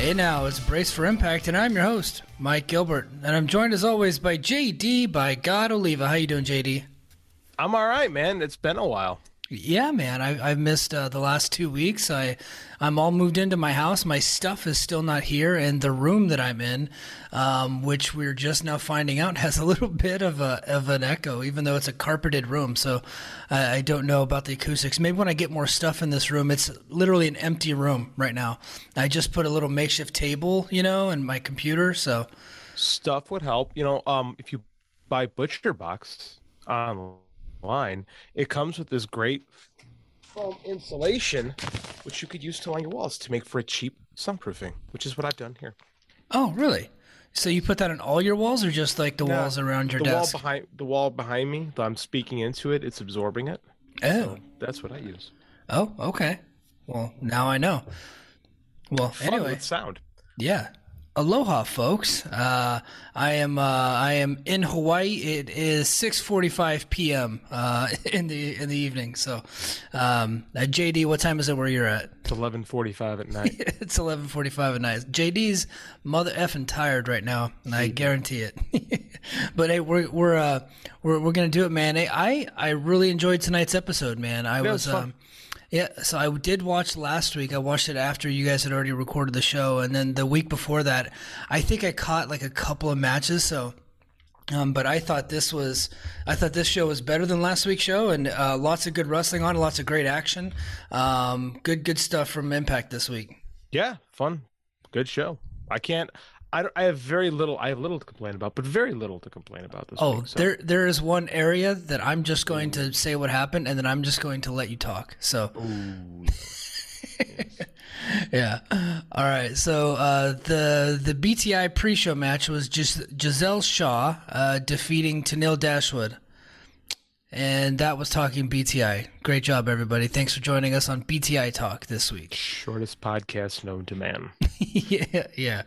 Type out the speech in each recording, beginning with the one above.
Hey now, it's Brace for Impact, and I'm your host, Mike Gilbert, and I'm joined as always by JD by God Oliva. How you doing, JD? I'm all right, man. It's been a while. Yeah, man. I, I've missed uh, the last two weeks. I, I'm all moved into my house. My stuff is still not here, and the room that I'm in, um, which we're just now finding out, has a little bit of a of an echo, even though it's a carpeted room. So I, I don't know about the acoustics. Maybe when I get more stuff in this room, it's literally an empty room right now. I just put a little makeshift table, you know, and my computer. So Stuff would help. You know, um, if you buy Butcher Box online, it comes with this great foam insulation, which you could use to line your walls to make for a cheap soundproofing, which is what I've done here. Oh, really? So you put that on all your walls, or just like the walls around your the desk? wall behind the wall behind me, I'm speaking into it, it's absorbing it. oh, So that's what I use. oh, okay. Well, now I know. Well, Fun anyway, with sound. yeah. Aloha, folks. Uh, I am uh, I am in Hawaii. It is 6:45 p.m. Uh, in the in the evening. So, um, uh, JD, what time is it where you're at? It's 11:45 at night. it's 11:45 at night. JD's mother effing tired right now, and I guarantee it. but hey, we're we're uh we're we're gonna do it, man. Hey, I I really enjoyed tonight's episode, man. I Yeah, was um yeah, so I did watch last week. I watched it after you guys had already recorded the show, and then the week before that, I think I caught like a couple of matches. So. Um, but I thought this was, I thought this show was better than last week's show, and uh, lots of good wrestling on, lots of great action, um, good good stuff from Impact this week. Yeah, fun, good show. I can't. I, I have very little. I have little to complain about, but very little to complain about this Oh, week. so- there there is one area that I'm just going to say what happened, and then I'm just going to let you talk. So, yeah. All right. So uh, the the BTI pre-show match was just Giselle Shaw uh, defeating Tenille Dashwood, and that was talking BTI. Great job, everybody. Thanks for joining us on BTI Talk this week. shortest podcast known to man. yeah, yeah.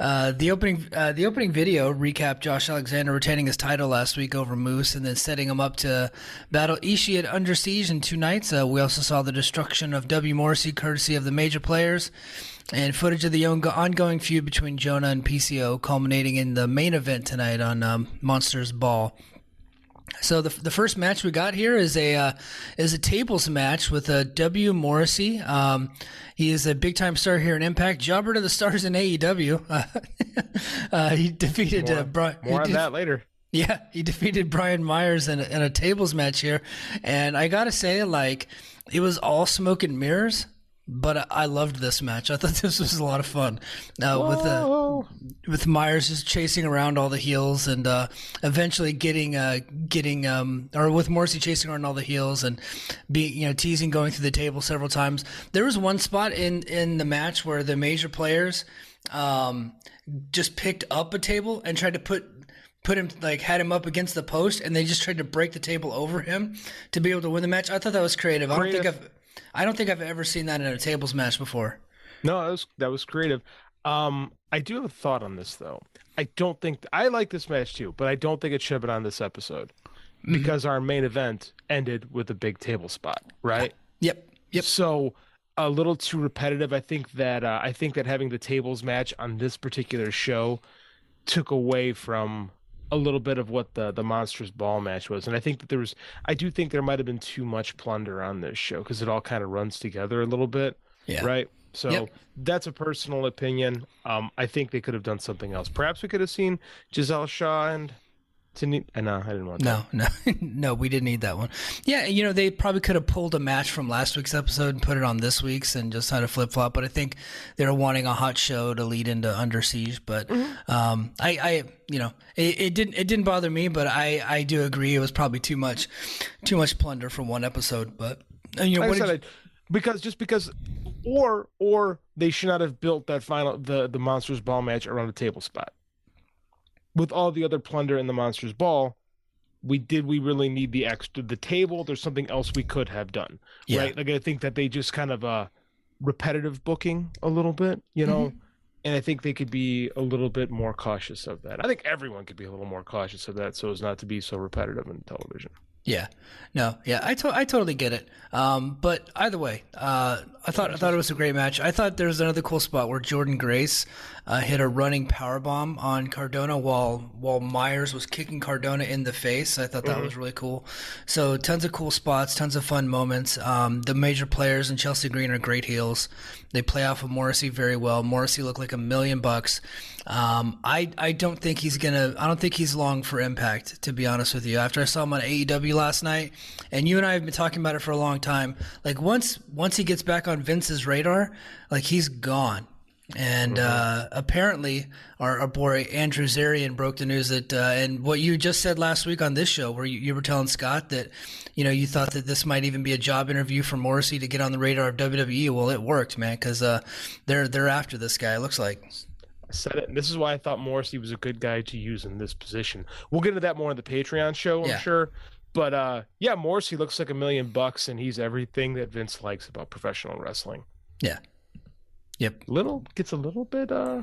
Uh, the opening, uh, the opening video recapped Josh Alexander retaining his title last week over Moose, and then setting him up to battle Ishii at Under Siege in two nights. Uh, we also saw the destruction of W Morrissey, courtesy of the major players, and footage of the ongoing feud between Jonah and PCO, culminating in the main event tonight on um, Monsters Ball. So the, the first match we got here is a uh, is a tables match with uh, W Morrissey. Um, he is a big time star here in Impact. Jobber to the stars in AEW. Uh, uh, he defeated uh, Brian. More on that later. Yeah, he defeated Brian Myers in a, in a tables match here, and I gotta say, like, it was all smoke and mirrors. But I- loved this match. I thought this was a lot of fun. Uh, with uh, with Myers just chasing around all the heels and uh, eventually getting uh, getting um, or with Morrissey chasing around all the heels and being you know teasing going through the table several times. There was one spot in in the match where the major players um, just picked up a table and tried to put put him like had him up against the post, and they just tried to break the table over him to be able to win the match. I thought that was creative. creative. I don't think I've I don't think I've ever seen that in a tables match before. No, that was that was creative. Um, I do have a thought on this though. I don't think I like this match too, but I don't think it should have been on this episode mm-hmm. because our main event ended with a big table spot, right? Yep. Yep. So a little too repetitive. I think that uh, I think that having the tables match on this particular show took away from a little bit of what the the monsters ball match was and i think that there was i do think there might have been too much plunder on this show because it all kind of runs together a little bit yeah. right so yep. that's a personal opinion um i think they could have done something else perhaps we could have seen giselle shaw and to need, uh, no, I didn't want that. No, no, no, we didn't need that one. Yeah, you know, they probably could have pulled a match from last week's episode and put it on this week's and just had a flip flop. But I think they're wanting a hot show to lead into Under Siege. But mm-hmm. um, I, I, you know, it, it, didn't, it didn't bother me. But I, I do agree it was probably too much, too much plunder for one episode. But uh, you know, what said, you... because just because, or or they should not have built that final the the monsters ball match around a table spot with all the other plunder in the monsters ball we did we really need the extra the table? There's something else we could have done yeah. right? Like i think that they just kind of uh repetitive booking a little bit you know? Mm-hmm. and i think they could be a little bit more cautious of that. I think everyone could be a little more cautious of that so as not to be so repetitive in television yeah, no, yeah, I, to- I totally get it. Um, but either way, uh, I thought I thought it was a great match. I thought there was another cool spot where Jordynne Grace uh, hit a running power bomb on Cardona while while Myers was kicking Cardona in the face. I thought that mm-hmm. was really cool. So tons of cool spots, tons of fun moments. Um, the major players and Chelsea Green are great heels. They play off of Morrissey very well. Morrissey looked like a million bucks. Um, I I don't think he's gonna. I don't think he's long for Impact. To be honest with you, after I saw him on AEW last night, and you and I have been talking about it for a long time. Like once once he gets back on Vince's radar, like he's gone. And mm-hmm. uh, apparently, our, our, boy Andrew Zarian broke the news that, uh, and what you just said last week on this show, where you, you, were telling Scott that, you know, you thought that this might even be a job interview for Morrissey to get on the radar of WWE. Well, it worked, man, because uh, they're they're after this guy. It looks like. I said it, and this is why I thought Morrissey was a good guy to use in this position. We'll get into that more in the Patreon show, I'm yeah. sure. But uh, yeah, Morrissey looks like a million bucks, and he's everything that Vince likes about professional wrestling. Yeah. Yep. Little gets a little bit uh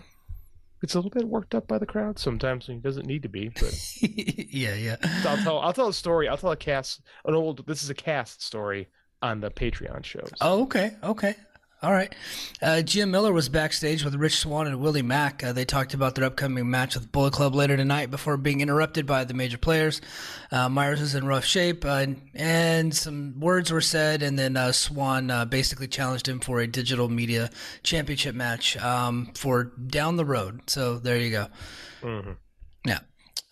gets a little bit worked up by the crowd sometimes he doesn't need to be, but yeah, yeah. So I'll tell I'll tell a story. I'll tell a cast an old this is a cast story on the Patreon shows. Oh, okay, okay. All right. Uh, Gia Miller was backstage with Rich Swann and Willie Mack. Uh, they talked about their upcoming match with Bullet Club later tonight before being interrupted by the major players. Uh, Myers was in rough shape, uh, and some words were said, and then uh, Swann uh, basically challenged him for a digital media championship match um, for down the road. So there you go. Mm-hmm. Yeah.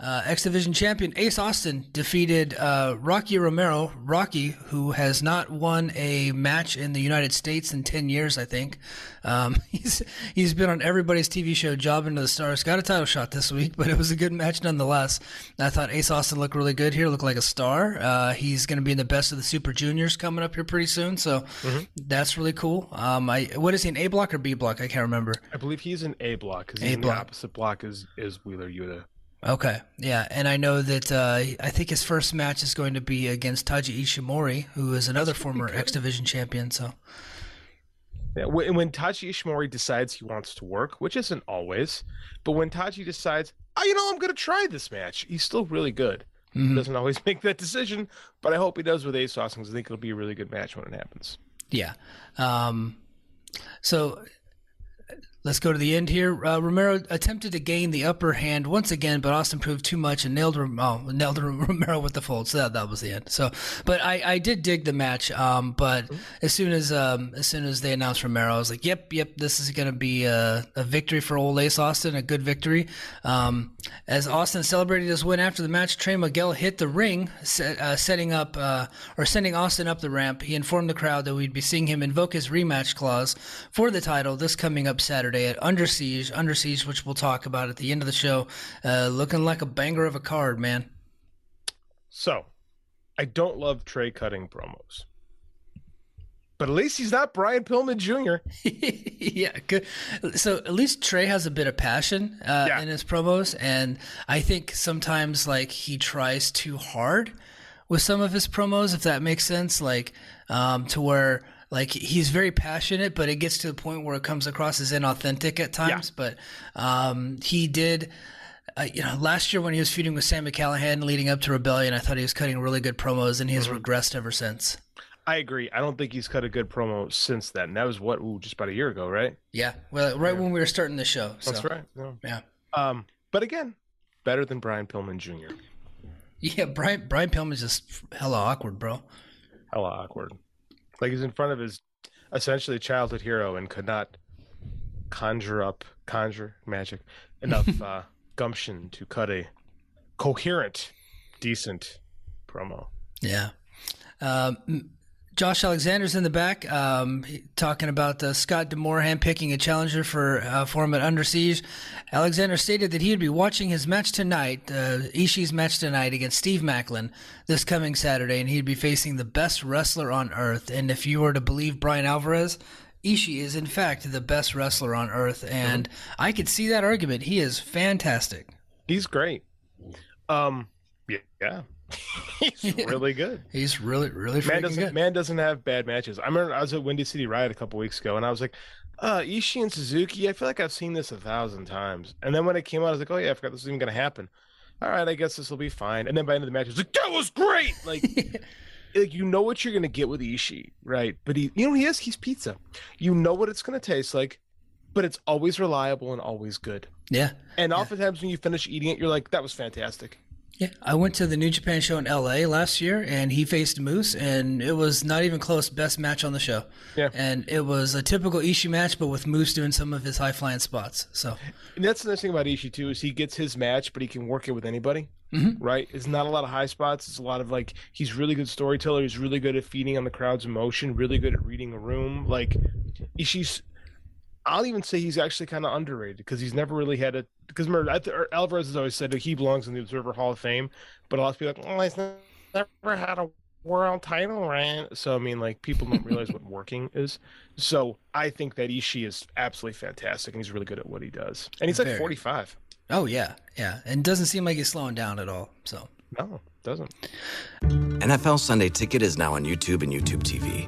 Uh, X Division champion Ace Austin defeated uh, Rocky Romero. Rocky, who has not won a match in the United States in ten years, I think. Um, he's he's been on everybody's TV show, Jobbing to the Stars. Got a title shot this week, but it was a good match nonetheless. I thought Ace Austin looked really good here. Looked like a star. Uh, he's going to be in the best of the Super Juniors coming up here pretty soon, so mm-hmm. that's really cool. Um, I what is he an A block or B block? I can't remember. I believe he's an A block because the opposite block is is Wheeler Yuta. Okay, yeah, and I know that uh, I think his first match is going to be against Taiji Ishimori, who is another former X Division champion. So, yeah, when, when Taiji Ishimori decides he wants to work, which isn't always, but when Taiji decides, oh, you know, I'm going to try this match, he's still really good. Mm-hmm. Doesn't always make that decision, but I hope he does with Ace Austin because I think it'll be a really good match when it happens. Yeah. Um, so Let's go to the end here. Uh, Romero attempted to gain the upper hand once again, but Austin proved too much and nailed, oh, nailed Romero with the fold. So that, that was the end. So, but I, I did dig the match. Um, but as soon as um, as soon as they announced Romero, I was like, yep, yep, this is going to be a, a, victory for old Ace Austin, a good victory. Um, as Austin celebrated his win after the match, Trey Miguel hit the ring, uh, setting up uh, or sending Austin up the ramp. He informed the crowd that we'd be seeing him invoke his rematch clause for the title this coming up Saturday. Saturday at Under Siege, Under Siege, which we'll talk about at the end of the show. Uh, looking like a banger of a card, man. So, I don't love Trey cutting promos. but at least he's not Brian Pillman Jr. yeah, good. So at least Trey has a bit of passion uh, Yeah. in his promos, and I think sometimes like he tries too hard with some of his promos, if that makes sense. Like um, to where like he's very passionate, but it gets to the point where it comes across as inauthentic at times. But um, he did. Uh, you know, last year when he was feuding with Sami Callihan leading up to Rebellion, I thought he was cutting really good promos, and he has regressed ever since. I agree. I don't think he's cut a good promo since then. That was what, ooh, just about a year ago, right? Yeah, well, right when we were starting the show. So, That's right. Yeah. Yeah. Um, but again, better than Brian Pillman Jr. Yeah, Brian Brian Pillman's just hella awkward, bro. Hella awkward. Like he's in front of his essentially childhood hero and could not conjure up, conjure magic enough uh, gumption to cut a coherent, decent promo. Yeah. Um, Josh Alexander's in the back, um, talking about uh, Scott D'Amore picking a challenger for uh, for him at Under Siege. Alexander stated that he would be watching his match tonight, uh, Ishii's match tonight against Steve Maclin this coming Saturday, and he'd be facing the best wrestler on earth. And if you were to believe Bryan Alvarez, Ishii is in fact the best wrestler on earth, and I could see that argument. He is fantastic. He's great. Um, yeah, yeah. he's really good. He's really, really Man freaking doesn't good. man doesn't have bad matches. I remember I was at Windy City Riot a couple weeks ago, and I was like, uh, Ishii and Suzuki. I feel like I've seen this a thousand times. And then when it came out, I was like, oh yeah, I forgot this was even gonna happen. All right, I guess this will be fine. And then by the end of the match, I was like, that was great. Like, like you know what you're gonna get with Ishii, right? But he, you know, he is he's pizza. You know what it's gonna taste like, but it's always reliable and always good. Yeah. And oftentimes when you finish eating it, you're like, that was fantastic. Yeah, I went to the New Japan show in LA last year, and he faced Moose, and it was not even close. Best match on the show. Yeah. and it was a typical Ishii match, but with Moose doing some of his high flying spots. So And that's the nice thing about Ishii too is he gets his match, but he can work it with anybody. Mhm. Right? It's not a lot of high spots. It's a lot of like he's really good storyteller. He's really good at feeding on the crowd's emotion. Really good at reading a room. Like Ishii's. I'll even say he's actually kind of underrated because he's never really had a. Because remember, th- er, Alvarez has always said that he belongs in the Observer Hall of Fame, but a lot of people are like, oh, he's never had a world title reign. So I mean, like people don't realize what working is. So I think that Ishii is absolutely fantastic, and he's really good at what he does. And he's like 45. oh yeah, yeah, and doesn't seem like he's slowing down at all. So No, doesn't. NFL Sunday Ticket is now on YouTube and YouTube TV,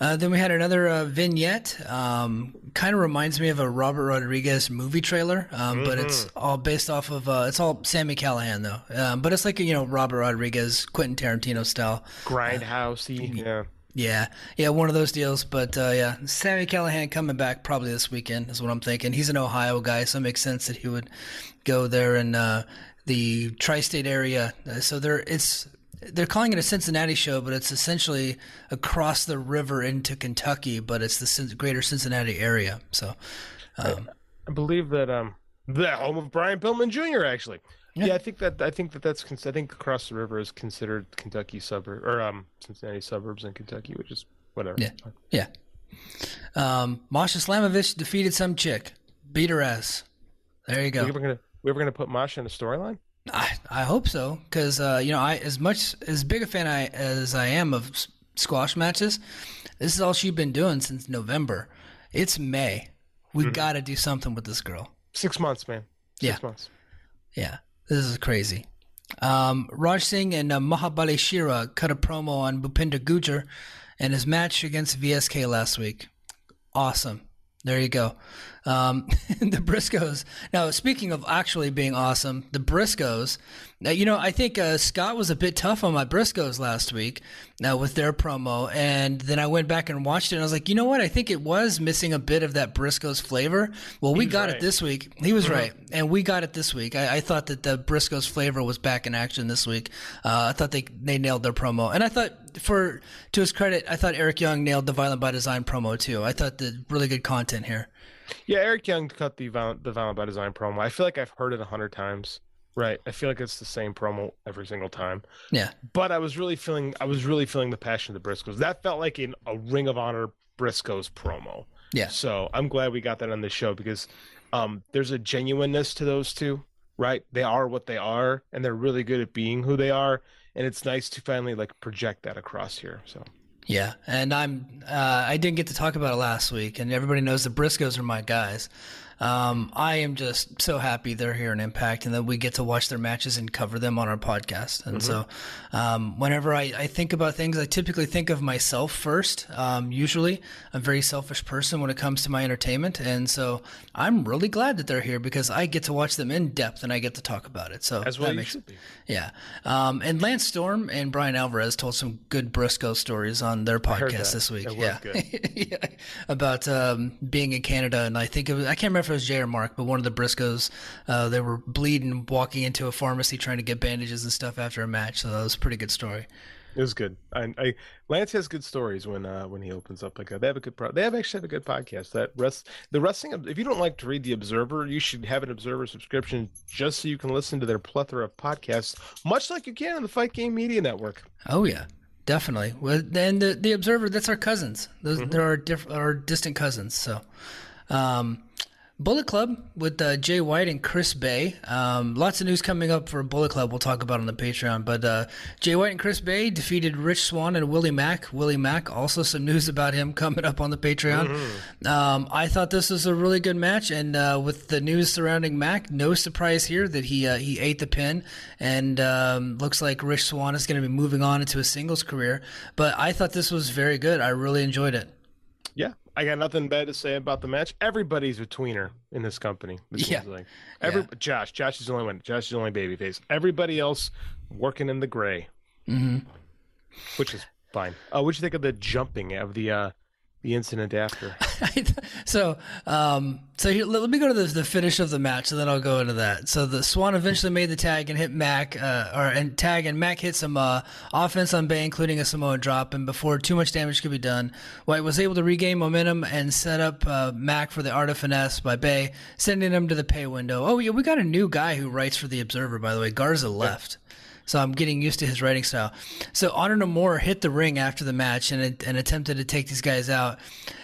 Uh, then we had another uh, vignette. Um, kind of reminds me of a Robert Rodriguez movie trailer, um, but it's all based off of. Uh, it's all Sami Callihan though, um, but it's like a, you know Robert Rodriguez, Quentin Tarantino style. Grindhousey. yeah. Yeah, yeah, one of those deals. But uh, yeah, Sami Callihan coming back probably this weekend is what I'm thinking. He's an Ohio guy, so it makes sense that he would go there in uh, the tri-state area. Uh, so there, it's they're calling it a Cincinnati show, but it's essentially across the river into Kentucky, but it's the greater Cincinnati area. So um, I believe that um the home of Brian Pillman Jr. Actually, yeah. I think that I think that that's I think across the river is considered Kentucky suburb or um Cincinnati suburbs in Kentucky, which is whatever. Yeah. yeah. Um, Masha Slamovich defeated some chick, beat her ass. There you go. We were gonna we were gonna put Masha in a storyline? I, I hope so because uh, you know I as much as big a fan I as I am of s- squash matches, this is all she's been doing since November. It's May. We got to do something with this girl. Six months, man. Six Yeah. months. Yeah, this is crazy. Um, Raj Singh and uh, Mahabali Shera cut a promo on Bhupinder Gujjar and his match against VSK last week. Awesome. There you go. Um, the Briscoes. Now, speaking of actually being awesome, the Briscoes. Now, you know, I think uh, Scott was a bit tough on my Briscoes last week uh, with their promo. And then I went back and watched it and I was like, you know what? I think it was missing a bit of that Briscoes flavor. Well, we got right. it this week. He was Mhm. right. And we got it this week. I, I thought that the Briscoes flavor was back in action this week. Uh, I thought they, they nailed their promo. And I thought, for to his credit, I thought Eric Young nailed the Violent by Design promo too. I thought the really good content here. Yeah, Eric Young cut the violent, the violent by design promo. I feel like I've heard it a hundred times. Right. I feel like it's the same promo every single time. Yeah. But I was really feeling I was really feeling the passion of the Briscoes. That felt like in a Ring of Honor Briscoes promo. Yeah. So I'm glad we got that on the show because um, there's a genuineness to those two, right? They are what they are, and they're really good at being who they are, and it's nice to finally like project that across here. So Yeah, and I'm uh, I didn't get to talk about it last week, and everybody knows the Briscoes are my guys. Um, I am just so happy they're here in Impact, and that we get to watch their matches and cover them on our podcast. And so, um, whenever I, I think about things, I typically think of myself first. Um, usually, I'm a very selfish person when it comes to my entertainment, and so I'm really glad that they're here because I get to watch them in depth and I get to talk about it. So as well that makes yeah. Um, and Lance Storm and Bryan Alvarez told some good Briscoe stories on their podcast this week. Yeah. yeah. About um, being in Canada. And I think it was, I can't remember if it was Jay or Mark, but one of the Briscoes, uh, they were bleeding, walking into a pharmacy trying to get bandages and stuff after a match. So that was a pretty good story. It was good. I, I Lance has good stories when uh, when he opens up like that. They have a good pro- they have actually have a good podcast. That rest the wrestling. If you don't like to read the Observer, you should have an Observer subscription just so you can listen to their plethora of podcasts, much like you can on the Fight Game Media Network. Oh yeah, definitely. Well, then the the Observer, that's our cousins. Those Mm-hmm. they're our diff- our distant cousins. So, um, Bullet Club with uh, Jay White and Chris Bey. Um, lots of news coming up for Bullet Club. We'll talk about on the Patreon. But uh, Jay White and Chris Bey defeated Rich Swann and Willie Mack. Willie Mack. Also some news about him coming up on the Patreon. Um, I thought this was a really good match, and uh, with the news surrounding Mack, no surprise here that he uh, he ate the pin, and um, looks like Rich Swann is going to be moving on into a singles career. But I thought this was very good. I really enjoyed it. I got nothing bad to say about the match. Everybody's a tweener in this company. Yeah. like every Yeah. Josh. Josh is the only one. Josh is the only babyface. Everybody else working in the gray, hmm which is fine. Uh, what'd you think of the jumping of the uh, the incident after? so, um, so here, let, let me go to the, the finish of the match, and then I'll go into that. So the Swann eventually made the tag and hit Mack, uh, or and tag, and Mack hit some uh, offense on Bey, including a Samoan drop. And before too much damage could be done, White was able to regain momentum and set up uh, Mack for the art of finesse by Bey, sending him to the pay window. Oh yeah, we got a new guy who writes for the Observer, by the way. Garza left. So I'm getting used to his writing style. So Honor No More hit the ring after the match and, and attempted to take these guys out.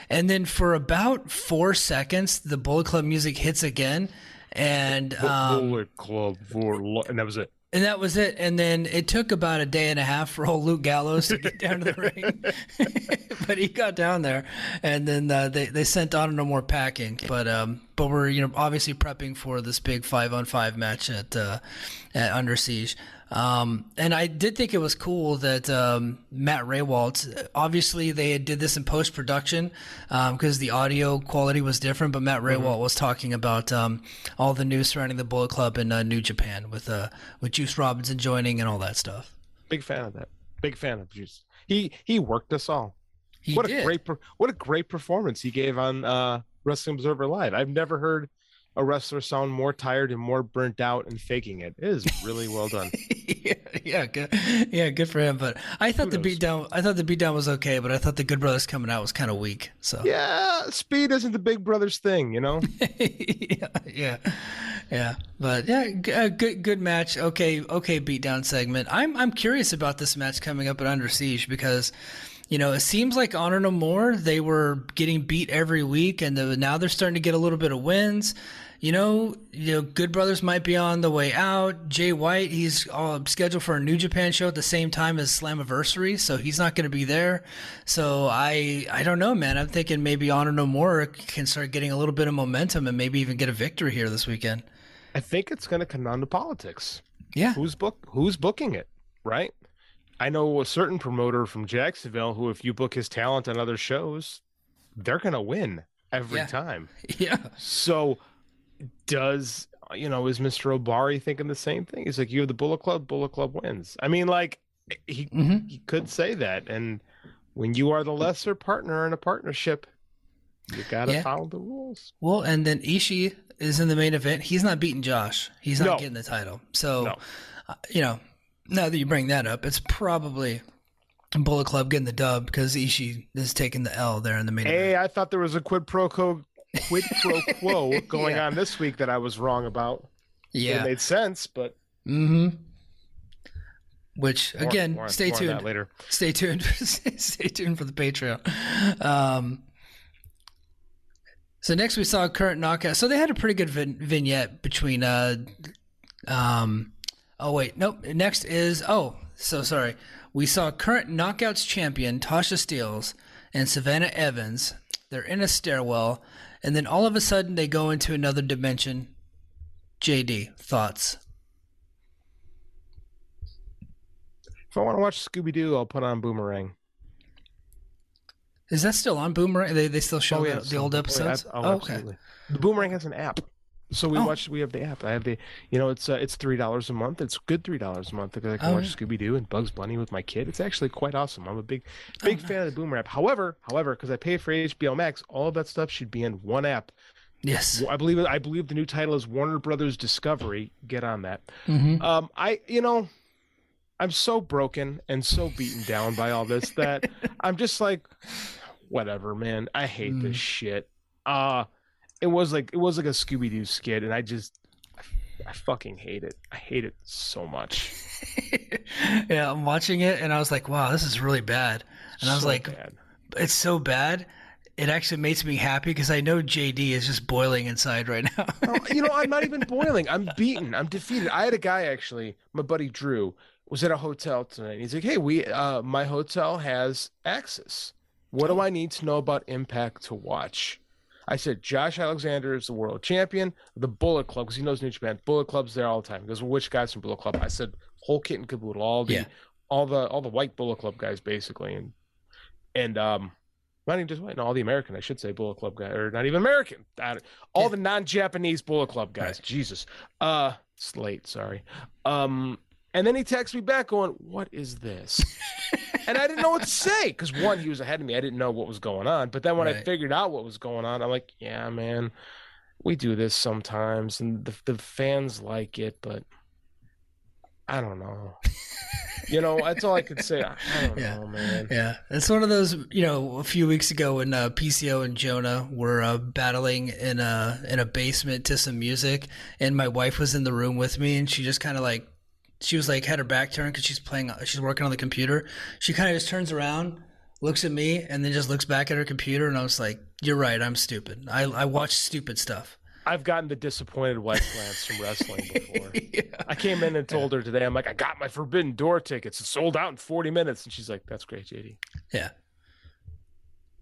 And then for about four seconds, the Bullet Club music hits again. And um, Bullet Club for and that was it. and that was it. And then it took about a day and a half for old Luke Gallows to get down to the ring. but he got down there. And then uh, they, they sent on no more packing. But um, but we're you know obviously prepping for this big five on five match at uh, at Under Siege. Um, and I did think it was cool that um, Matt Rehwoldt, obviously they did this in post production because the audio quality was different. But Matt Rehwoldt was talking about um, all the news surrounding the Bullet Club in uh, New Japan with uh, with Juice Robinson joining and all that stuff. Big fan of that. Big fan of Juice. He he worked us all. He what did. a great what a great performance he gave on uh, Wrestling Observer Live. I've never heard a wrestler sound more tired and more burnt out and faking it. It is really well done. yeah, yeah, good, yeah, good for him. But I thought the beatdown, I thought the beatdown was okay, but I thought the Good Brothers coming out was kind of weak. So yeah, speed isn't the Big Brothers thing, you know. yeah, yeah, yeah. But yeah, uh, good, good match. Okay, okay, beatdown segment. I'm, I'm curious about this match coming up at Under Siege because, you know, it seems like Honor No More they were getting beat every week, and the, now they're starting to get a little bit of wins. You know, you know, Good Brothers might be on the way out. Jay White, he's uh, scheduled for a New Japan show at the same time as Slammiversary, so he's not going to be there. So I, I don't know, man. I'm thinking maybe Honor No More can start getting a little bit of momentum and maybe even get a victory here this weekend. I think it's going to come down to politics. Yeah. Who's book Who's booking it? Right. I know a certain promoter from Jacksonville who, if you book his talent on other shows, they're going to win. every Yeah. time. Yeah. So, does you know is Mr. Obari thinking the same thing? He's like, you have the Bullet Club, Bullet Club wins. I mean, like he Mhm. he could say that, and when you are the lesser partner in a partnership, you gotta Yeah. follow the rules. Well, and then Ishii is in the main event. He's not beating Josh. He's not No. getting the title. So, No. uh, you know, now that you bring that up, it's probably Bullet Club getting the dub because Ishii is taking the L there in the main event. Hey, I thought there was a quid pro quo, quid pro quo going Yeah. on this week that I was wrong about. Yeah, It made sense, but Mm-hmm. Which more- again, more- stay more tuned. later. Stay tuned. stay tuned for the Patreon. Um, so next we saw current knockout. So they had a pretty good vin- vignette between. Uh, um, oh wait, nope. Next is oh, so sorry. We saw current knockouts champion Tasha Steelz and Savannah Evans. They're in a stairwell, and then all of a sudden they go into another dimension. JD thoughts. If I want to watch Scooby Doo, I'll put on Boomerang. Is that still on Boomerang? They they still show Oh, the, yeah, the so- old oh, yeah, episodes. oh, Oh, okay. absolutely. The Boomerang has an app, so we Oh. watch. We have the app. I have the. You know, it's uh, it's three dollars a month. It's good three dollars a month because I can Oh, watch yeah. Scooby Doo and Bugs Bunny with my kid. It's actually quite awesome. I'm a big Oh, big fan of the Boomerang app. However, however, because I pay for HBO Max, all of that stuff should be in one app. Yes. I believe I believe the new title is Warner Brothers Discovery. Get on that. Mhm. Um, I you know, I'm so broken and so beaten down by all this that I'm just like, whatever, man. I hate Mm. this shit. Uh it was like it was like a Scooby Doo skit, and I just I fucking hate it. I hate it so much. yeah, I'm watching it and I was like, wow, this is really bad. And I was like, bad. it's so bad. It actually makes me happy because I know JD is just boiling inside right now. Oh, you know, I'm not even boiling. I'm beaten. I'm defeated. I had a guy actually, my buddy Drew, was at a hotel tonight. He's like, "Hey, we, uh, my hotel has access. What do I need to know about Impact to watch?" I said, "Josh Alexander is the world champion. The Bullet Club, because he knows New Japan. Bullet Club's there all the time. He goes, well, which guys from Bullet Club?" I said, "Whole kit and caboodle. All the, Yeah. all the, all the white Bullet Club guys, basically." And and um, not even just white, no, all the American, I should say, Bullet Club guy, or not even American, all the non-Japanese Bullet Club guys. Jesus, uh, it's late, sorry. Um, and then he texts me back going, "What is this?" and I didn't know what to say because one, he was ahead of me, I didn't know what was going on. But then when I figured out what was going on, I'm like, "Yeah, man, we do this sometimes, and the the fans like it, but I don't know." You know, that's all I could say. I I don't Yeah. know, man. Yeah, it's one of those. You know, a few weeks ago when uh, PCO and Jonah were uh, battling in a in a basement to some music, and my wife was in the room with me, and she just kind of like, she was like had her back turned because she's playing, she's working on the computer. She kind of just turns around, looks at me, and then just looks back at her computer, and I was like, "You're right, I'm stupid. I I watch stupid stuff." I've gotten the disappointed wife glance from wrestling before. I came in and told her today, I'm like, I got my Forbidden Door tickets. It's sold out in 40 minutes. And she's like, That's great, JD. Yeah.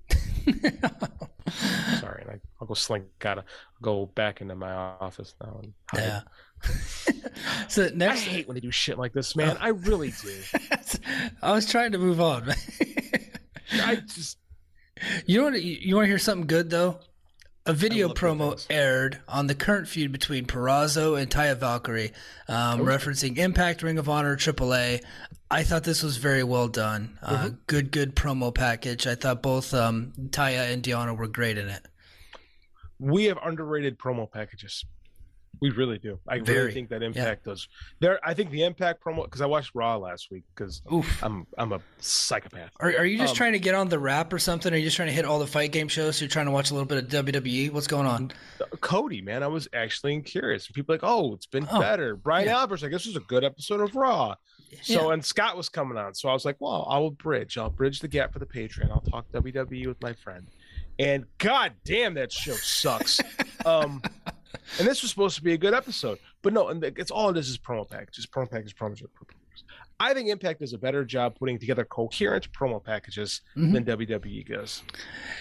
Sorry. And I, I'll go slink gotta go back into my office now. And hide. Yeah. so next, I hate when they do shit like this, man. I really do. I was trying to move on. I just, You want to you want to hear something good though? A video promo aired on the current feud between Purrazzo and Taya Valkyrie, um, referencing Impact, Ring of Honor, AAA. I thought this was very well done. Uh, Mm-hmm. Good, good promo package. I thought both um, Taya and Deonna were great in it. we have underrated promo packages. We really do. I Very, really think that Impact does. There, I think the Impact promo because I watched Raw last week because I'm I'm a psychopath. Are, are you just Um, trying to get on the rap or something? Are you just trying to hit all the fight game shows? So you're trying to watch a little bit of WWE? What's going on? Cody, man, I was actually curious. People are like, oh, it's been Oh, better. Bryan yeah. Alvarez, like this was a good episode of Raw. So and Scott was coming on, so I was like, well, I will bridge. I'll bridge the gap for the Patreon. I'll talk WWE with my friend. And god damn, that show sucks. um, and this was supposed to be a good episode, but no, and it's all this is promo packages, promo packages, promo packages. I think Impact does a better job putting together coherent promo packages Mhm. than WWE does.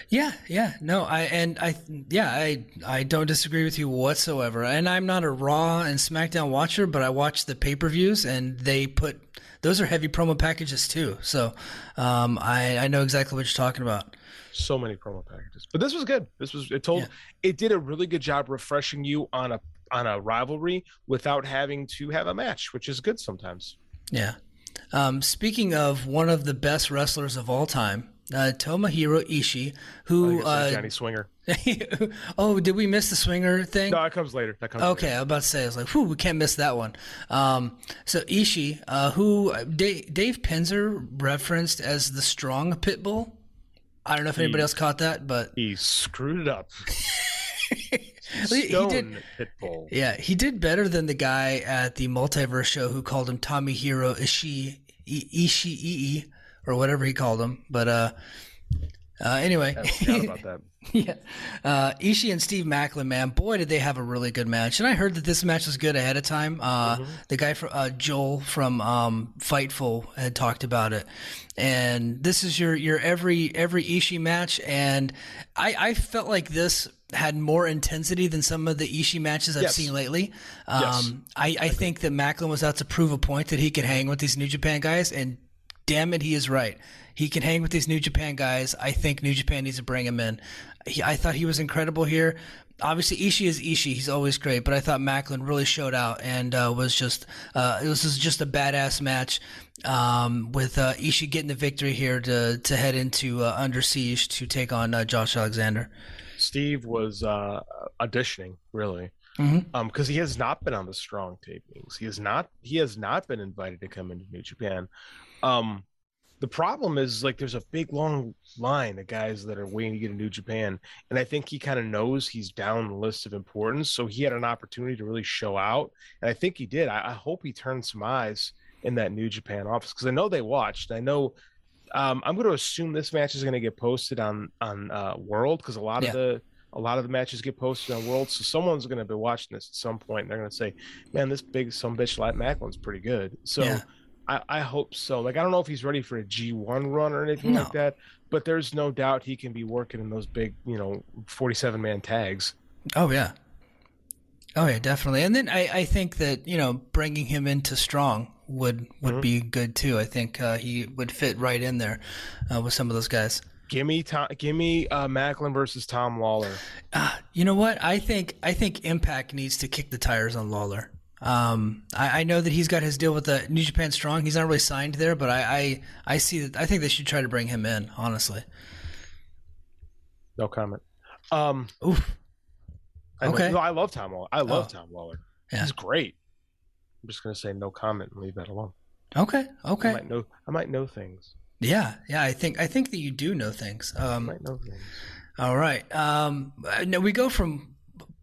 Yeah, yeah, no, I and I, yeah, I I don't disagree with you whatsoever. And I'm not a Raw and SmackDown watcher, but I watch the pay per views, and they put those are heavy promo packages too. So, um, I I know exactly what you're talking about. So many promo packages, but this was good. This was it told it did a really good job refreshing you on a on a rivalry without having to have a match, which is good sometimes. Yeah. Um, speaking of one of the best wrestlers of all time, uh, Tomohiro Ishii, who I uh, Johnny Swinger. oh, did we miss the swinger thing? No, that comes later. That comes Okay, I was about to say, I was like, whew, we can't miss that one. Um, so Ishii, uh, who Dave, Dave Penzer referenced as the strong pit bull. I don't know if anybody else caught that, but He screwed it up. He- he Stone did- Pitbull. yeah, he did better than the guy at the multiverse show who called him Tomohiro Ishii, I- Ishii, or whatever he called him. But uh, uh, anyway, I forgot about that. yeah. Uh, Ishii and Steve Maclin, man, boy, did they have a really good match. And I heard that this match was good ahead of time. Uh, The guy from uh, Joel from um, Fightful had talked about it. And this is your your every every Ishii match, and I, I felt like this had more intensity than some of the Ishii matches I've Yes. seen lately. Um, Yes. I, I think that Maclin was out to prove a point that he could hang with these New Japan guys, and damn it, he is right. He can hang with these New Japan guys. I think New Japan needs to bring him in. He, I thought he was incredible here. Obviously, Ishii is Ishii. He's always great, but I thought Maclin really showed out and uh, was just uh, it was just- a badass match um, with uh, Ishii getting the victory here to to head into uh, Under Siege to take on uh, Josh Alexander. Steve was uh, auditioning really, Mhm. um, because he has not been on the strong tapings. He has not. He has not been invited to come into New Japan. Um, the problem is like there's a big long line of guys that are waiting to get to New Japan, and I think he kind of knows he's down the list of importance, so he had an opportunity to really show out, and I think he did. I, I hope he turned some eyes in that New Japan office because I know they watched. I know um, I'm going to assume this match is going to get posted on on uh, World because a lot Yeah. of the a lot of the matches get posted on World, so someone's going to be watching this at some point, and they're going to say, "Man, this big some bitch like Maclin's pretty good." So Yeah. I, I hope so. Like I don't know if he's ready for a G1 run or anything like that, but there's no doubt he can be working in those big, you know, 47 man tags. Oh yeah. Oh yeah, definitely. And then I, I think that you know bringing him into strong would would be good too. I think uh, he would fit right in there uh, with some of those guys. Give me Tom, give me uh, Maclin versus Tom Lawlor. Uh, you know what? I think I think Impact needs to kick the tires on Lawlor. Um, I, I know that he's got his deal with the New Japan Strong. He's not really signed there, but I, I I see that. I think they should try to bring him in. Honestly. No comment. Um, Oof. I Okay. no, I love Tom Lawlor. I love Oh. Tom Waller. Yeah. He's great. I'm just gonna say no comment and leave that alone. Okay. Okay. I might know. I might know things. Yeah. Yeah. I think I think that you do know things. I Um, might know things. All right. Um, now we go from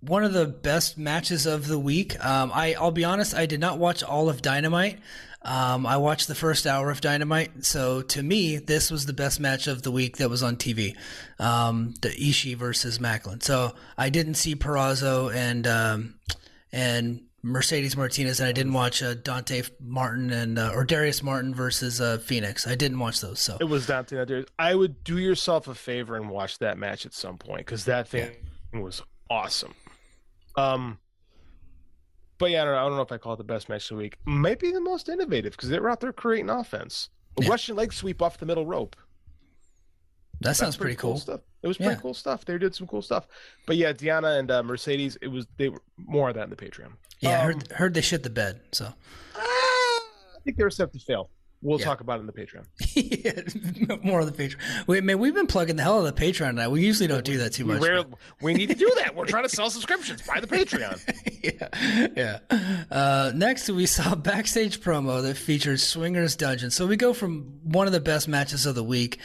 one of the best matches of the week. Um, I, I'll be honest, I did not watch all of Dynamite. Um, I watched the first hour of Dynamite. So to me, this was the best match of the week that was on TV. Um, the Ishii versus Maclin. So I didn't see Purrazzo and, um, and Mercedes Martinez, and I didn't watch uh, Dante Martin and uh, or Darius Martin versus uh, Phoenix. I didn't watch those. So It was Dante. Nadir. I would do yourself a favor and watch that match at some point because that thing was awesome. Um, but yeah, I don't, know, I don't know if I call it the best match of the week. Maybe the most innovative because they were out there creating offense. A Yeah. Russian leg sweep off the middle rope. that That's sounds pretty, cool. stuff. It was pretty Yeah. cool stuff. They did some cool stuff. But yeah, Deonna and uh, Mercedes, it was they were more of that in the Patreon. Yeah, I Um, heard heard they shit the bed. So. I think they were set to fail. We'll Yeah. talk about it in the Patreon. yeah, more of the Patreon. Wait, man, we've been plugging the hell out of the Patreon tonight. We usually don't do that too much. We, but- we need to do that. We're trying to sell subscriptions. Buy the Patreon. yeah, yeah. Uh, next, we saw a backstage promo that featured Swingers Dungeon. So we go from one of the best matches of the week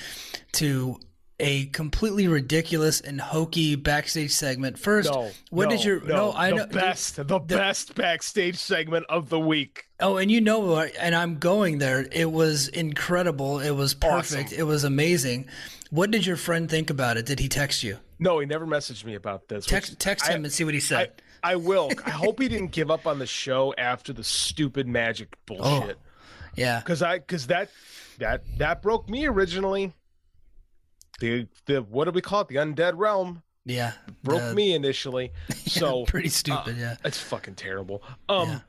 to a completely ridiculous and hokey backstage segment. First, No, what no, did your no? I the know best, the, best backstage segment of the week. Oh, and you know what? And I'm going there. It was incredible. It was perfect. Awesome. It was amazing. What did your friend think about it? Did he text you? No, he never messaged me about this. Text text I- him and see what he said. I, I will. I hope he didn't give up on the show after the stupid magic oh, bullshit. Yeah. Because I because that that that broke me originally. The the what do we call it? The undead realm Yeah. broke the- me initially. So pretty stupid. uh, yeah. it's fucking terrible. Um,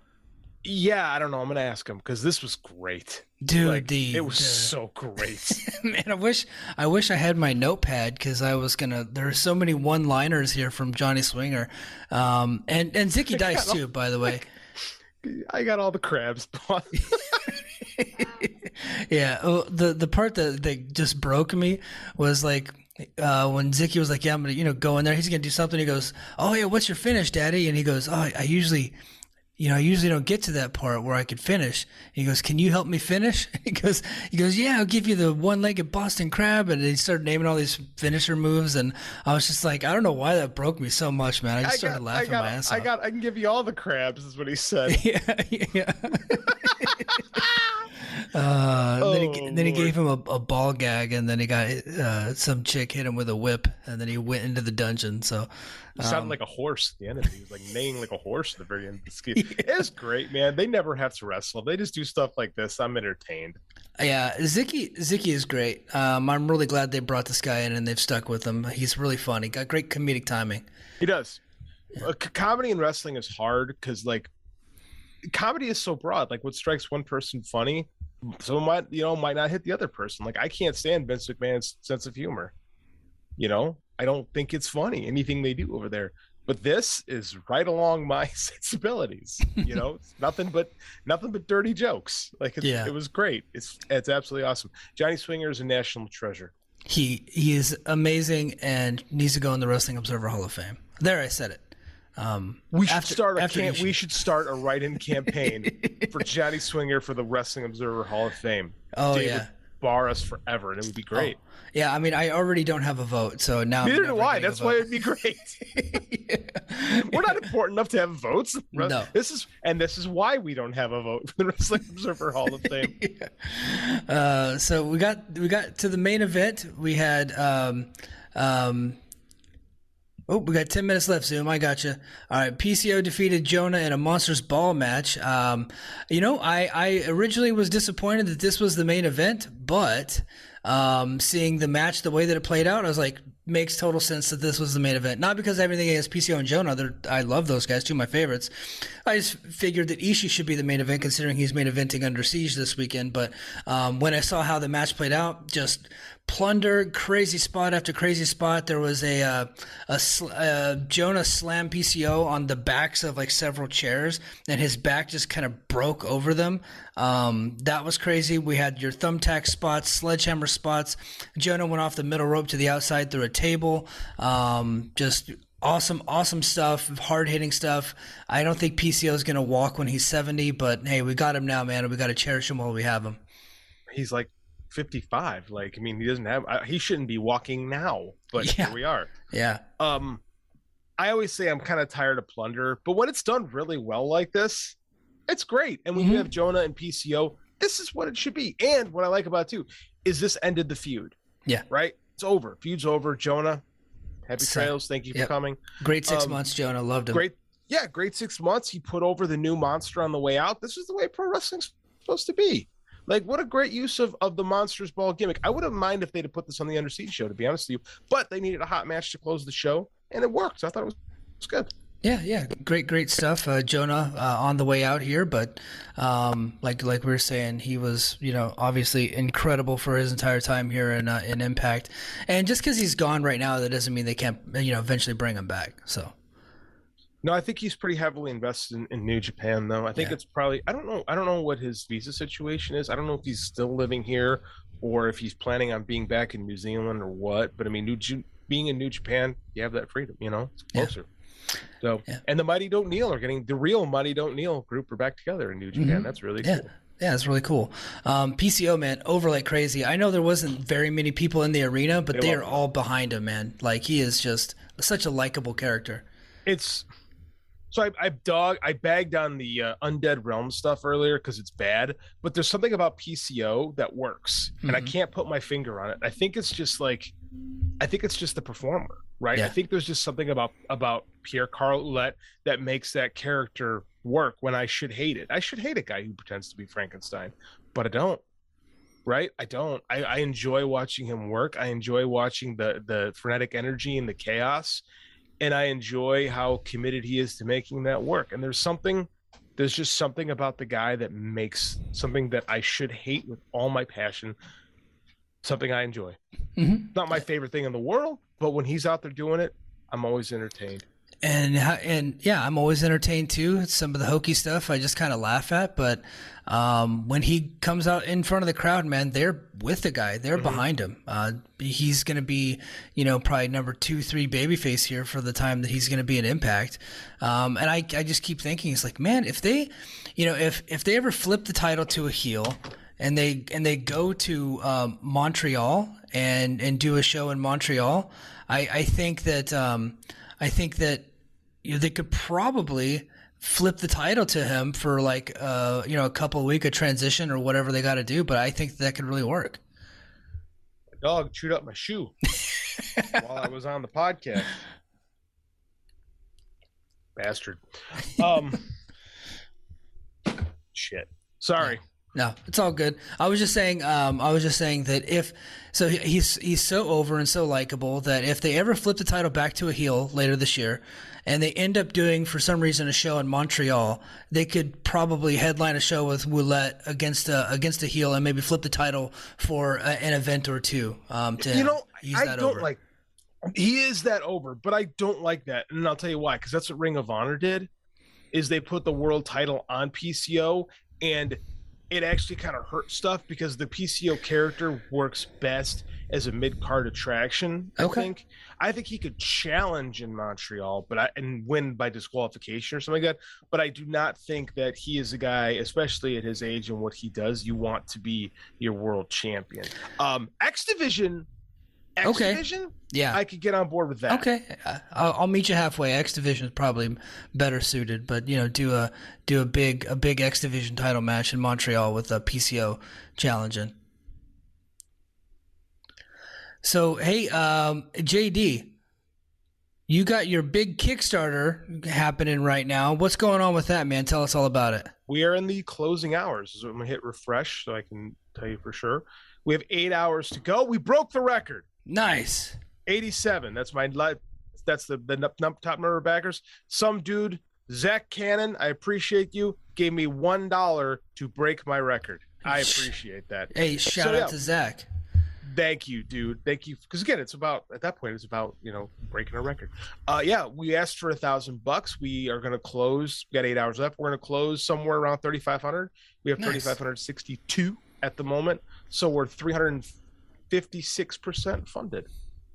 yeah. I don't know. I'm gonna ask him because this was great, Dude, Like, the, it was the- so great. Man, I wish I wish I had my notepad because I was gonna. There are so many one-liners here from Johnny Swinger, um, and and Zicky Dice all- too. By the way, I got all the crabs. Yeah. oh, The the part that, that just broke me was like uh, when Zicky was like, "Yeah, I'm gonna you know go in there. He's gonna do something." He goes, "Oh yeah, what's your finish, Daddy?" And he goes, "Oh, I, I usually." You know, I usually don't get to that part where I could finish. He goes, "Can you help me finish?" He goes, "He goes, yeah, I'll give you the one-legged Boston Crab." And he started naming all these finisher moves, and I was just like, I don't know why that broke me so much, man. I just started laughing I got, my ass I off. got. I can give you all the crabs. Is what he said. yeah, yeah. Uh, then he, Oh, then he gave him a, a ball gag, and then he got uh, some chick hit him with a whip, and then he went into the dungeon. So, He sounded um, like a horse at the end of it. He was like neighing like a horse at the very end of the ski. It's great, man. They never have to wrestle. They just do stuff like this. I'm entertained. yeah, Zicky Zicky is great. Um, I'm really glad they brought this guy in and they've stuck with him. He's really funny. Got great comedic timing. He does. Uh, comedy and wrestling is hard because like comedy is so broad. Like what strikes one person funny, someone might you know might not hit the other person. Like I can't stand Vince McMahon's sense of humor. You know, I don't think it's funny anything they do over there. But this is right along my sensibilities. You know, nothing but nothing but dirty jokes. Like it's, Yeah. it was great. It's it's absolutely awesome. Johnny Swinger is a national treasure. He he is amazing and needs to go in the Wrestling Observer Hall of Fame. There, I said it. Um, We should after- start a camp- we should start a write-in campaign for Johnny Swinger for the Wrestling Observer Hall of Fame. Oh, They yeah. bar us forever, and it would be great. Yeah, I mean, I already don't have a vote, so now Neither do I. That's why it'd be great. We're not important enough to have votes. No. This is and this is why we don't have a vote for the Wrestling Observer Hall of Fame. Uh, so we got we got to the main event. We had um, um, oh, we got ten minutes left. Zoom, I got you. All right, PCO defeated Jonah in a monsters ball match. Um, you know, I I originally was disappointed that this was the main event, but um, seeing the match the way that it played out, I was like, makes total sense that this was the main event. Not because everything against PCO and Jonah, I love those guys, two of my favorites. I just figured that Ishii should be the main event, considering he's main eventing Under Siege this weekend. But um, when I saw how the match played out, just plunder, crazy spot after crazy spot. There was a uh, a sl- uh, Jonah slam PCO on the backs of like several chairs, and his back just kind of broke over them. Um, that was crazy. We had your thumbtack spots, sledgehammer spots. Jonah went off the middle rope to the outside through a table. Um, just awesome, awesome stuff, hard hitting stuff. I don't think PCO is going to walk when he's 70, but hey, we got him now, man. We got to cherish him while we have him. He's like 55. Like I mean, he doesn't have. Uh, he shouldn't be walking now, but Yeah. here we are. Yeah. Um, I always say I'm kind of tired of plunder, but when it's done really well like this, it's great. And when you have Jonah and PCO, this is what it should be. And what I like about it too is this ended the feud. Yeah. Right. It's over. Feud's over. Jonah, happy So- trails. Thank you yep. for coming. Great six Um, months, Jonah. Loved him. Great. Yeah, great six months. He put over the new monster on the way out. This is the way pro wrestling's supposed to be. Like, what a great use of, of the Monsters Ball gimmick. I wouldn't mind if they'd have put this on the Under Siege show, to be honest with you. But they needed a hot match to close the show, and it worked. I thought it was, it was good. Yeah, yeah, great, great stuff. Uh, Jonah uh, on the way out here, but um, like like we were saying, he was you know obviously incredible for his entire time here in uh, in Impact, and just because he's gone right now, that doesn't mean they can't you know eventually bring him back. So No, I think he's pretty heavily invested in, in New Japan, though. I think Yeah. it's probably I don't know I don't know what his visa situation is. I don't know if he's still living here or if he's planning on being back in New Zealand or what. But I mean, New Ju- being in New Japan, you have that freedom. You know, it's Yeah. closer. So, Yeah. and the Mighty Don't Kneel are getting the real Mighty Don't Kneel group are back together in New Japan. Mhm. That's really yeah. cool. Yeah, it's really cool. Um, PCO man, over like crazy. I know there wasn't very many people in the arena, but They they are all behind him, man. Like he is just such a likable character. It's so I, I dog I bagged on the uh, undead realm stuff earlier because it's bad, but there's something about PCO that works, and I Mhm. can't put my finger on it. I think it's just like, I think it's just the performer, right? I think there's just something about about Pierre Carl Ouellet that makes that character work when I should hate it. I should hate a guy who pretends to be Frankenstein, but I don't. Right? I don't. I, I enjoy watching him work. I enjoy watching the the frenetic energy and the chaos, and I enjoy how committed he is to making that work. And there's something, there's just something about the guy that makes something that I should hate with all my passion, something I enjoy. Mm-hmm. Not my favorite thing in the world, but when he's out there doing it, I'm always entertained and and yeah, I'm always entertained too. Some of the hokey stuff I just kind of laugh at, but um, when he comes out in front of the crowd, man, they're with the guy. They're mm-hmm. behind him. Uh, he's going to be, you know, probably number two, three babyface here for the time that he's going to be an impact. Um, and I, I just keep thinking, it's like, man, if they, you know, if if they ever flip the title to a heel and they and they go to um, Montreal and and do a show in Montreal, I I think that um, I think that you know, they could probably flip the title to him for like uh you know a couple of week of transition or whatever they got to do but i think that could really work my dog chewed up my shoe while i was on the podcast bastard um shit sorry no, it's all good. I was just saying. Um, I was just saying that if so, he's he's so over and so likable that if they ever flip the title back to a heel later this year, and they end up doing for some reason a show in Montreal, they could probably headline a show with Ouellet against a against a heel and maybe flip the title for a, an event or two. Um, to you know, I don't over. like. He is that over, but I don't like that, and I'll tell you why. Because that's what Ring of Honor did. Is they put the world title on PCO and it actually kind of hurt stuff because the PCO character works best as a mid card attraction. I okay. think. I think he could challenge in Montreal, but I and win by disqualification or something like that. But I do not think that he is a guy, especially at his age and what he does, you want to be your world champion. Um, X Division X okay. Division, yeah, I could get on board with that. Okay, I'll, I'll, meet you halfway. X Division is probably better suited, but you know, do a do a big a big X Division title match in Montreal with a PCO challenging. So hey, um, JD, you got your big Kickstarter happening right now. What's going on with that, man? Tell us all about it. We are in the closing hours. So I'm gonna hit refresh so I can tell you for sure. We have eight hours to go. We broke the record. Nice. 87. That's my life. that's the, the top number of backers. Some dude, Zach Cannon, I appreciate you, gave me one dollar to break my record. I appreciate that. Hey, shout so, out yeah, to Zach. Thank you, dude. Thank you. Because again, it's about at that point, it's about you know breaking a record. Uh, yeah, we asked for a thousand bucks. We are going to close. We got eight hours left. We're going to close somewhere around thirty five hundred. We have nice. thirty five hundred sixty two at the moment. So we're three hundred 56% funded.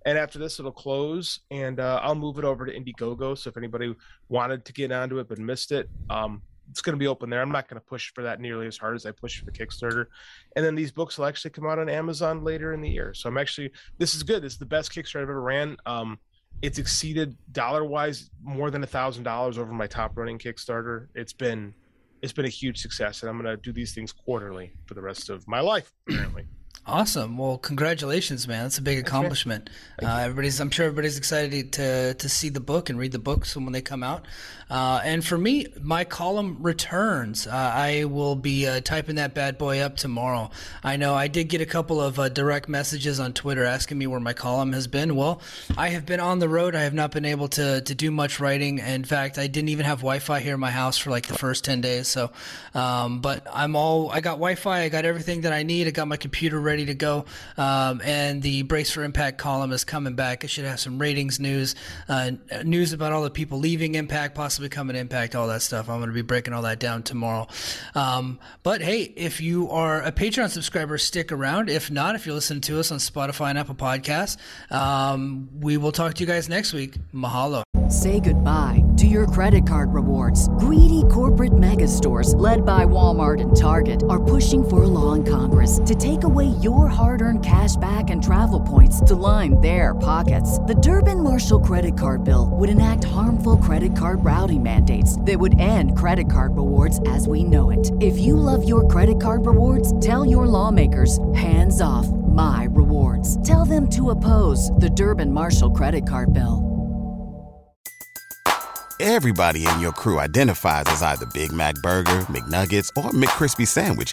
And after this, it'll close, and uh, I'll move it over to Indiegogo. So if anybody wanted to get onto it but missed it, um, it's going to be open there. I'm not going to push for that nearly as hard as I push for the Kickstarter. And then these books will actually come out on Amazon later in the year. So I'm actually this is good. This is the best Kickstarter I've ever ran. Um, it's exceeded dollar wise more than a thousand dollars over my top running Kickstarter. It's been it's been a huge success, and I'm going to do these things quarterly for the rest of my life. Apparently. Awesome. Well, congratulations, man. That's a big accomplishment. Uh, everybody's, I'm sure everybody's excited to to see the book and read the books when they come out. Uh, and for me, my column returns. Uh, I will be uh, typing that bad boy up tomorrow. I know I did get a couple of uh, direct messages on Twitter asking me where my column has been. Well, I have been on the road. I have not been able to to do much writing. In fact, I didn't even have Wi-Fi here in my house for like the first ten days. So, um, but I'm all. I got Wi-Fi. I got everything that I need. I got my computer ready to go. Um, and the Brace for Impact column is coming back. It should have some ratings news, uh, news about all the people leaving Impact, possibly coming impact all that stuff. I'm going to be breaking all that down tomorrow. Um, but hey, if you are a Patreon subscriber, stick around. If not, if you're listening to us on Spotify and Apple Podcasts, um, we will talk to you guys next week. Mahalo. Say goodbye to your credit card rewards. Greedy corporate mega stores, led by Walmart and Target, are pushing for a law in Congress to take away your hard earned cash back and travel points to line their pockets. The Durbin Marshall credit card bill would enact harmful credit card routing mandates that would end credit card rewards as we know it. If you love your credit card rewards, tell your lawmakers hands off my rewards. Tell them to oppose the Durbin Marshall credit card bill. Everybody in your crew identifies as either Big Mac Burger, McNuggets, or McCrispy Sandwich